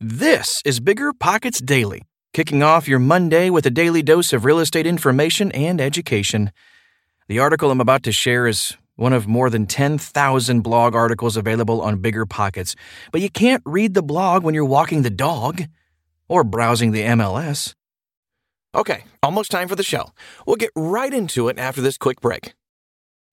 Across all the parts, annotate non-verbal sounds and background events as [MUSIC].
This is Bigger Pockets Daily, kicking off your Monday with a daily dose of real estate information and education. The article I'm about to share is one of more than 10,000 blog articles available on Bigger Pockets, but you can't read the blog when you're walking the dog or browsing the MLS. Okay, almost time for the show. We'll get right into it after this quick break.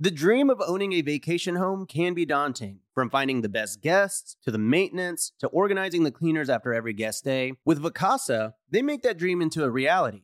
The dream of owning a vacation home can be daunting, from finding the best guests to the maintenance to organizing the cleaners after every guest day. With Vacasa, they make that dream into a reality.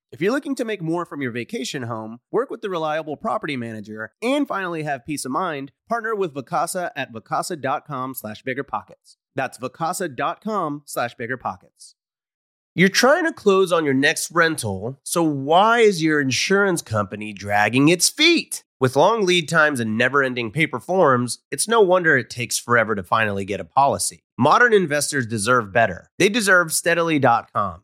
If you're looking to make more from your vacation home, work with the reliable property manager, and finally have peace of mind, partner with Vacasa at vacasa.com slash biggerpockets. That's vacasa.com slash biggerpockets. You're trying to close on your next rental, so why is your insurance company dragging its feet? With long lead times and never ending paper forms, it's no wonder it takes forever to finally get a policy. Modern investors deserve better. They deserve steadily.com.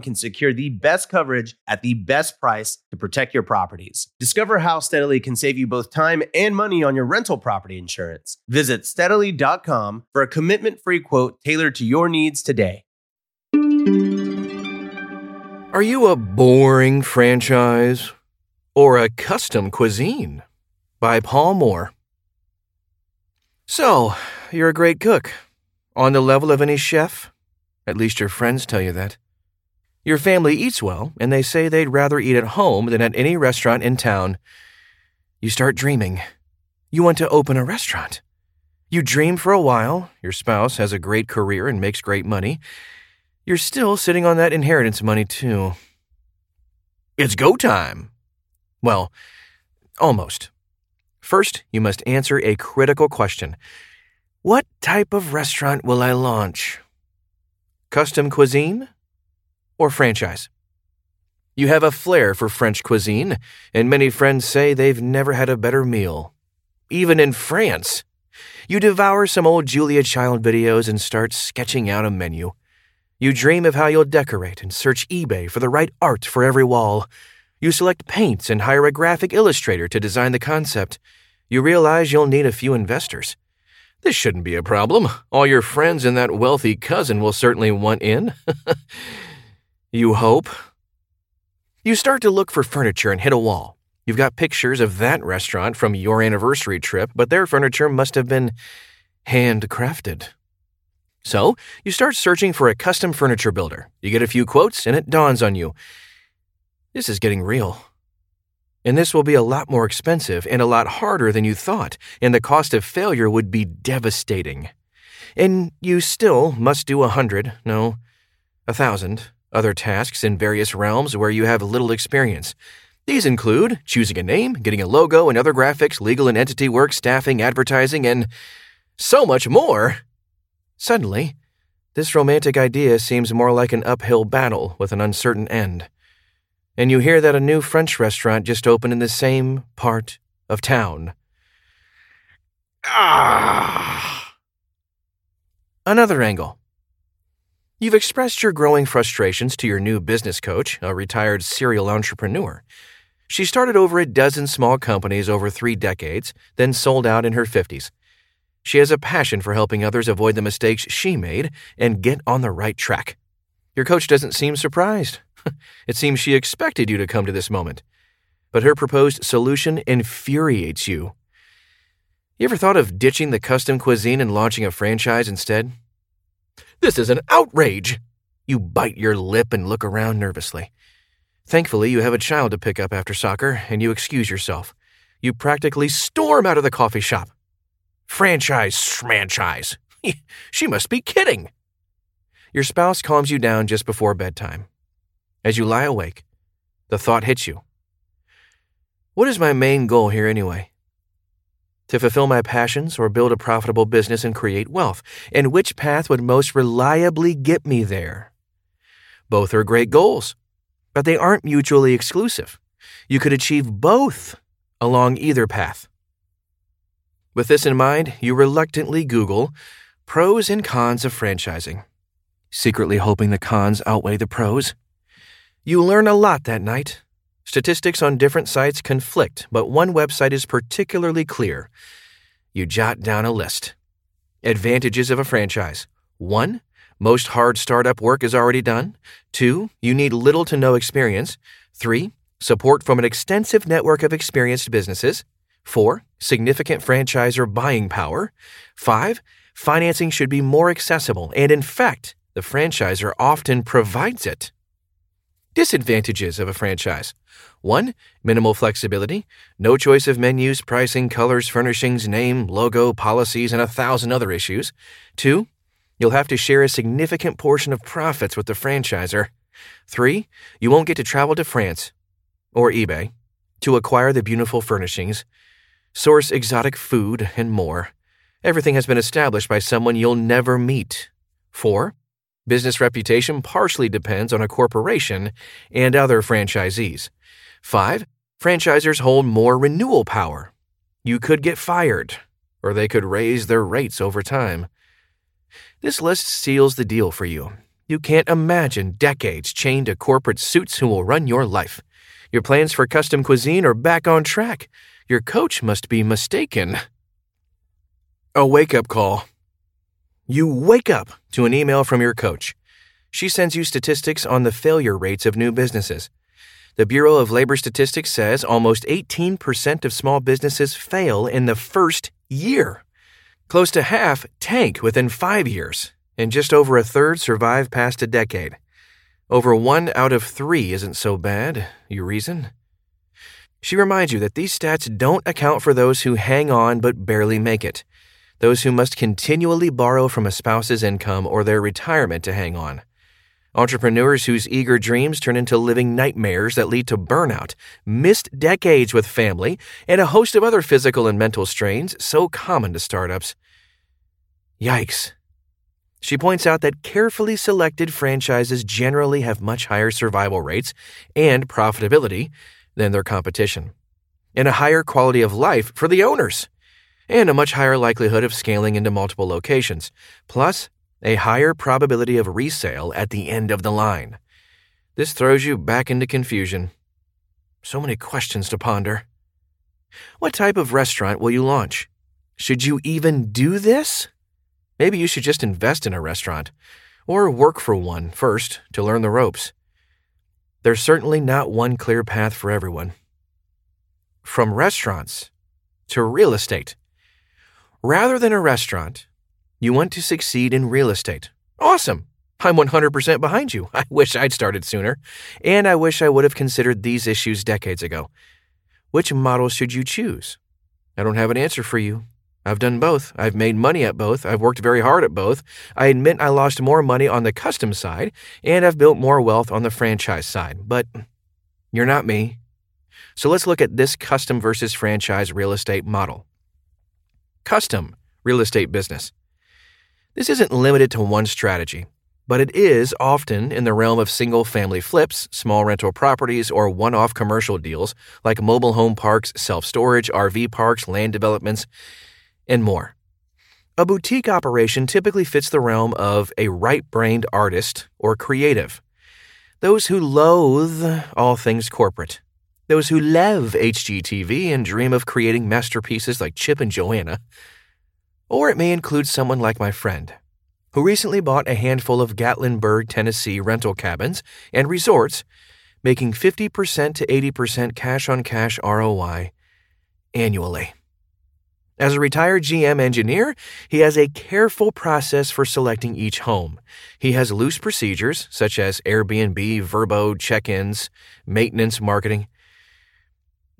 can secure the best coverage at the best price to protect your properties. Discover how Steadily can save you both time and money on your rental property insurance. Visit steadily.com for a commitment free quote tailored to your needs today. Are you a boring franchise or a custom cuisine? By Paul Moore. So, you're a great cook. On the level of any chef? At least your friends tell you that. Your family eats well, and they say they'd rather eat at home than at any restaurant in town. You start dreaming. You want to open a restaurant. You dream for a while, your spouse has a great career and makes great money. You're still sitting on that inheritance money, too. It's go time. Well, almost. First, you must answer a critical question What type of restaurant will I launch? Custom cuisine? Or franchise. You have a flair for French cuisine, and many friends say they've never had a better meal. Even in France. You devour some old Julia Child videos and start sketching out a menu. You dream of how you'll decorate and search eBay for the right art for every wall. You select paints and hire a graphic illustrator to design the concept. You realize you'll need a few investors. This shouldn't be a problem. All your friends and that wealthy cousin will certainly want in. [LAUGHS] You hope? You start to look for furniture and hit a wall. You've got pictures of that restaurant from your anniversary trip, but their furniture must have been handcrafted. So, you start searching for a custom furniture builder. You get a few quotes, and it dawns on you this is getting real. And this will be a lot more expensive and a lot harder than you thought, and the cost of failure would be devastating. And you still must do a hundred, no, a thousand, other tasks in various realms where you have little experience. These include choosing a name, getting a logo and other graphics, legal and entity work, staffing, advertising, and so much more. Suddenly, this romantic idea seems more like an uphill battle with an uncertain end. And you hear that a new French restaurant just opened in the same part of town. Ah! Another angle. You've expressed your growing frustrations to your new business coach, a retired serial entrepreneur. She started over a dozen small companies over three decades, then sold out in her 50s. She has a passion for helping others avoid the mistakes she made and get on the right track. Your coach doesn't seem surprised. [LAUGHS] it seems she expected you to come to this moment. But her proposed solution infuriates you. You ever thought of ditching the custom cuisine and launching a franchise instead? This is an outrage! You bite your lip and look around nervously. Thankfully, you have a child to pick up after soccer, and you excuse yourself. You practically storm out of the coffee shop. Franchise, franchise. [LAUGHS] she must be kidding. Your spouse calms you down just before bedtime. As you lie awake, the thought hits you. What is my main goal here anyway? To fulfill my passions or build a profitable business and create wealth? And which path would most reliably get me there? Both are great goals, but they aren't mutually exclusive. You could achieve both along either path. With this in mind, you reluctantly Google pros and cons of franchising, secretly hoping the cons outweigh the pros. You learn a lot that night. Statistics on different sites conflict, but one website is particularly clear. You jot down a list. Advantages of a franchise 1. Most hard startup work is already done. 2. You need little to no experience. 3. Support from an extensive network of experienced businesses. 4. Significant franchisor buying power. 5. Financing should be more accessible, and in fact, the franchisor often provides it. Disadvantages of a franchise 1. Minimal flexibility, no choice of menus, pricing, colors, furnishings, name, logo, policies, and a thousand other issues. 2. You'll have to share a significant portion of profits with the franchisor. 3. You won't get to travel to France or eBay to acquire the beautiful furnishings, source exotic food, and more. Everything has been established by someone you'll never meet. 4. Business reputation partially depends on a corporation and other franchisees. 5. Franchisors hold more renewal power. You could get fired, or they could raise their rates over time. This list seals the deal for you. You can't imagine decades chained to corporate suits who will run your life. Your plans for custom cuisine are back on track. Your coach must be mistaken. A wake up call. You wake up to an email from your coach. She sends you statistics on the failure rates of new businesses. The Bureau of Labor Statistics says almost 18% of small businesses fail in the first year. Close to half tank within five years, and just over a third survive past a decade. Over one out of three isn't so bad, you reason? She reminds you that these stats don't account for those who hang on but barely make it those who must continually borrow from a spouse's income or their retirement to hang on. Entrepreneurs whose eager dreams turn into living nightmares that lead to burnout, missed decades with family, and a host of other physical and mental strains so common to startups. Yikes. She points out that carefully selected franchises generally have much higher survival rates and profitability than their competition, and a higher quality of life for the owners and a much higher likelihood of scaling into multiple locations, plus a higher probability of resale at the end of the line. This throws you back into confusion. So many questions to ponder. What type of restaurant will you launch? Should you even do this? Maybe you should just invest in a restaurant, or work for one first to learn the ropes. There's certainly not one clear path for everyone. From restaurants to real estate. Rather than a restaurant, you want to succeed in real estate. Awesome! I'm 100% behind you. [LAUGHS] I wish I'd started sooner. And I wish I would have considered these issues decades ago. Which model should you choose? I don't have an answer for you. I've done both. I've made money at both. I've worked very hard at both. I admit I lost more money on the custom side, and I've built more wealth on the franchise side. But you're not me. So let's look at this custom versus franchise real estate model custom real estate business. This isn't limited to one strategy, but it is often in the realm of single family flips, small rental properties, or one off commercial deals like mobile home parks, self storage, RV parks, land developments, and more. A boutique operation typically fits the realm of a right brained artist or creative. Those who loathe all things corporate. Those who love HGTV and dream of creating masterpieces like Chip and Joanna. Or it may include someone like my friend, who recently bought a handful of Gatlinburg, Tennessee rental cabins and resorts, making 50% to 80% cash on cash ROI annually. As a retired GM engineer, he has a careful process for selecting each home. He has loose procedures such as Airbnb, Vrbo, check ins, maintenance, marketing.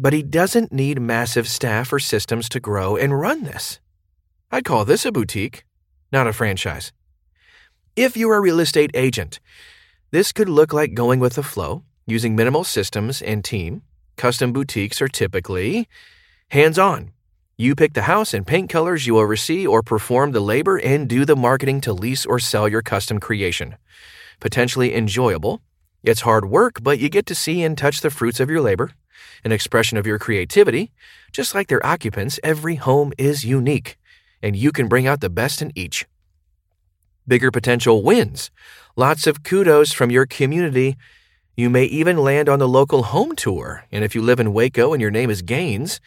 But he doesn't need massive staff or systems to grow and run this. I'd call this a boutique, not a franchise. If you're a real estate agent, this could look like going with the flow, using minimal systems and team. Custom boutiques are typically hands on you pick the house and paint colors you oversee or perform the labor and do the marketing to lease or sell your custom creation. Potentially enjoyable. It's hard work, but you get to see and touch the fruits of your labor, an expression of your creativity. Just like their occupants, every home is unique, and you can bring out the best in each. Bigger potential wins. Lots of kudos from your community. You may even land on the local home tour, and if you live in Waco and your name is Gaines,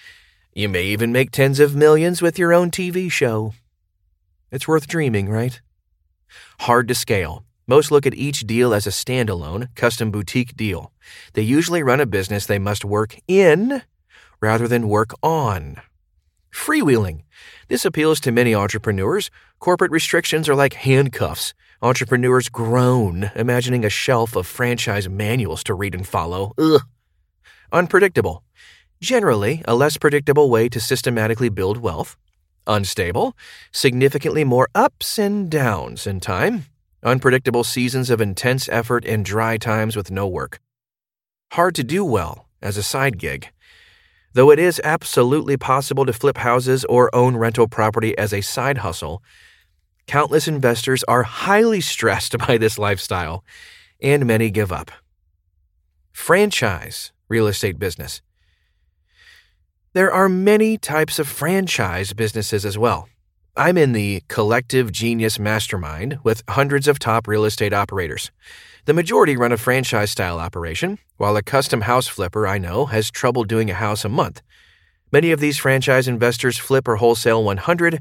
you may even make tens of millions with your own TV show. It's worth dreaming, right? Hard to scale. Most look at each deal as a standalone, custom boutique deal. They usually run a business they must work in rather than work on. Freewheeling. This appeals to many entrepreneurs. Corporate restrictions are like handcuffs. Entrepreneurs groan, imagining a shelf of franchise manuals to read and follow. Ugh. Unpredictable. Generally, a less predictable way to systematically build wealth. Unstable, significantly more ups and downs in time. Unpredictable seasons of intense effort and dry times with no work. Hard to do well as a side gig. Though it is absolutely possible to flip houses or own rental property as a side hustle, countless investors are highly stressed [LAUGHS] by this lifestyle, and many give up. Franchise real estate business. There are many types of franchise businesses as well. I'm in the collective genius mastermind with hundreds of top real estate operators. The majority run a franchise style operation, while a custom house flipper I know has trouble doing a house a month. Many of these franchise investors flip or wholesale 100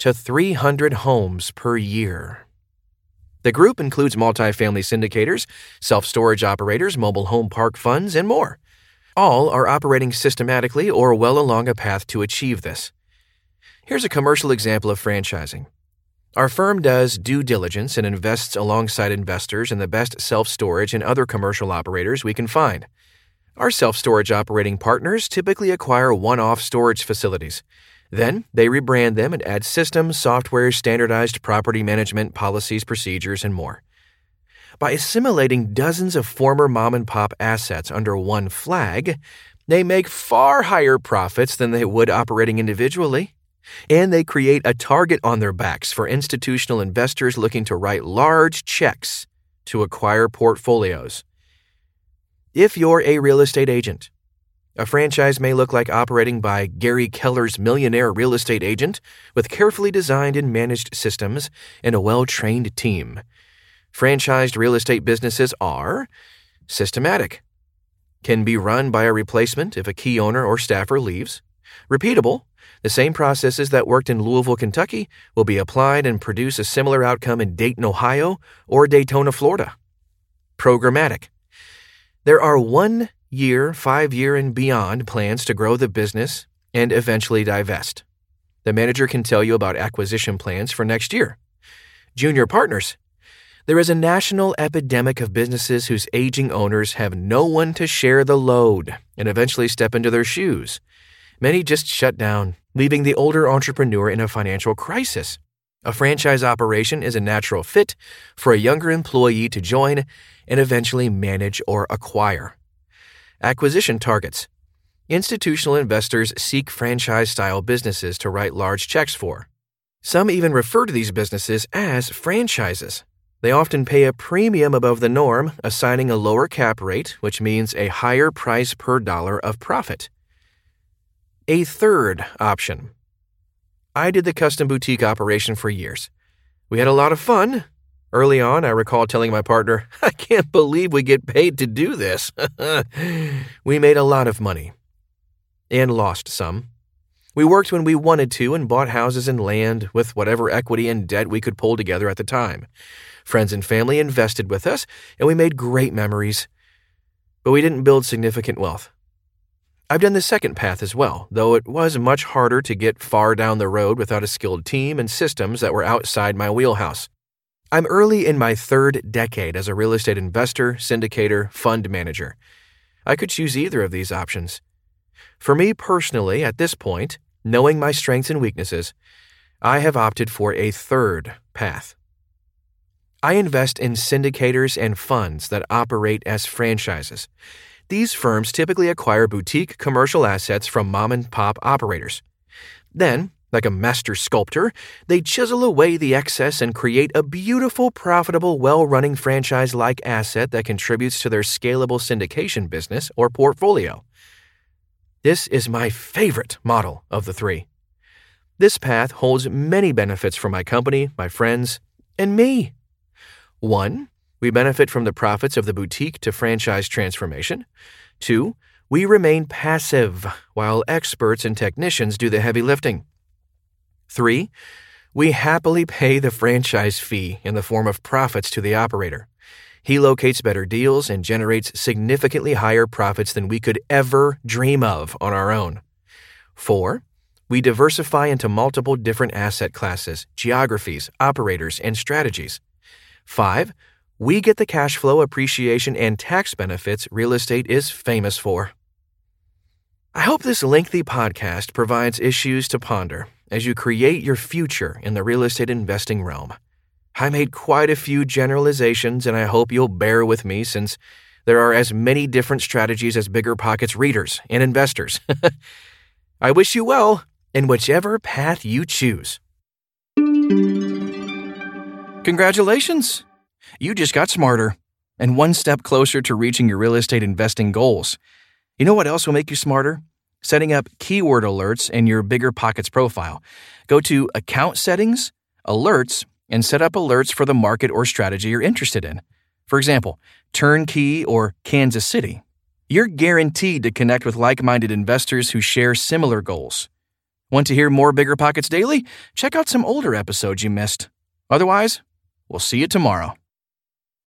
to 300 homes per year. The group includes multifamily syndicators, self storage operators, mobile home park funds, and more. All are operating systematically or well along a path to achieve this. Here's a commercial example of franchising. Our firm does due diligence and invests alongside investors in the best self storage and other commercial operators we can find. Our self storage operating partners typically acquire one off storage facilities. Then they rebrand them and add systems, software, standardized property management policies, procedures, and more. By assimilating dozens of former mom and pop assets under one flag, they make far higher profits than they would operating individually. And they create a target on their backs for institutional investors looking to write large checks to acquire portfolios. If you're a real estate agent, a franchise may look like operating by Gary Keller's millionaire real estate agent with carefully designed and managed systems and a well trained team. Franchised real estate businesses are systematic, can be run by a replacement if a key owner or staffer leaves, repeatable, the same processes that worked in Louisville, Kentucky will be applied and produce a similar outcome in Dayton, Ohio, or Daytona, Florida. Programmatic. There are one year, five year, and beyond plans to grow the business and eventually divest. The manager can tell you about acquisition plans for next year. Junior partners. There is a national epidemic of businesses whose aging owners have no one to share the load and eventually step into their shoes. Many just shut down, leaving the older entrepreneur in a financial crisis. A franchise operation is a natural fit for a younger employee to join and eventually manage or acquire. Acquisition targets. Institutional investors seek franchise style businesses to write large checks for. Some even refer to these businesses as franchises. They often pay a premium above the norm, assigning a lower cap rate, which means a higher price per dollar of profit. A third option. I did the custom boutique operation for years. We had a lot of fun. Early on, I recall telling my partner, [LAUGHS] I can't believe we get paid to do this. [LAUGHS] we made a lot of money and lost some. We worked when we wanted to and bought houses and land with whatever equity and debt we could pull together at the time. Friends and family invested with us, and we made great memories. But we didn't build significant wealth. I've done the second path as well, though it was much harder to get far down the road without a skilled team and systems that were outside my wheelhouse. I'm early in my third decade as a real estate investor, syndicator, fund manager. I could choose either of these options. For me personally, at this point, knowing my strengths and weaknesses, I have opted for a third path. I invest in syndicators and funds that operate as franchises. These firms typically acquire boutique commercial assets from mom and pop operators. Then, like a master sculptor, they chisel away the excess and create a beautiful, profitable, well running franchise like asset that contributes to their scalable syndication business or portfolio. This is my favorite model of the three. This path holds many benefits for my company, my friends, and me. One, we benefit from the profits of the boutique to franchise transformation. Two, we remain passive while experts and technicians do the heavy lifting. Three, we happily pay the franchise fee in the form of profits to the operator. He locates better deals and generates significantly higher profits than we could ever dream of on our own. Four, we diversify into multiple different asset classes, geographies, operators, and strategies. Five, we get the cash flow appreciation and tax benefits real estate is famous for. I hope this lengthy podcast provides issues to ponder as you create your future in the real estate investing realm. I made quite a few generalizations, and I hope you'll bear with me since there are as many different strategies as Bigger Pockets readers and investors. [LAUGHS] I wish you well in whichever path you choose. Congratulations! You just got smarter and one step closer to reaching your real estate investing goals. You know what else will make you smarter? Setting up keyword alerts in your Bigger Pockets profile. Go to Account Settings, Alerts, and set up alerts for the market or strategy you're interested in. For example, Turnkey or Kansas City. You're guaranteed to connect with like minded investors who share similar goals. Want to hear more Bigger Pockets Daily? Check out some older episodes you missed. Otherwise, we'll see you tomorrow.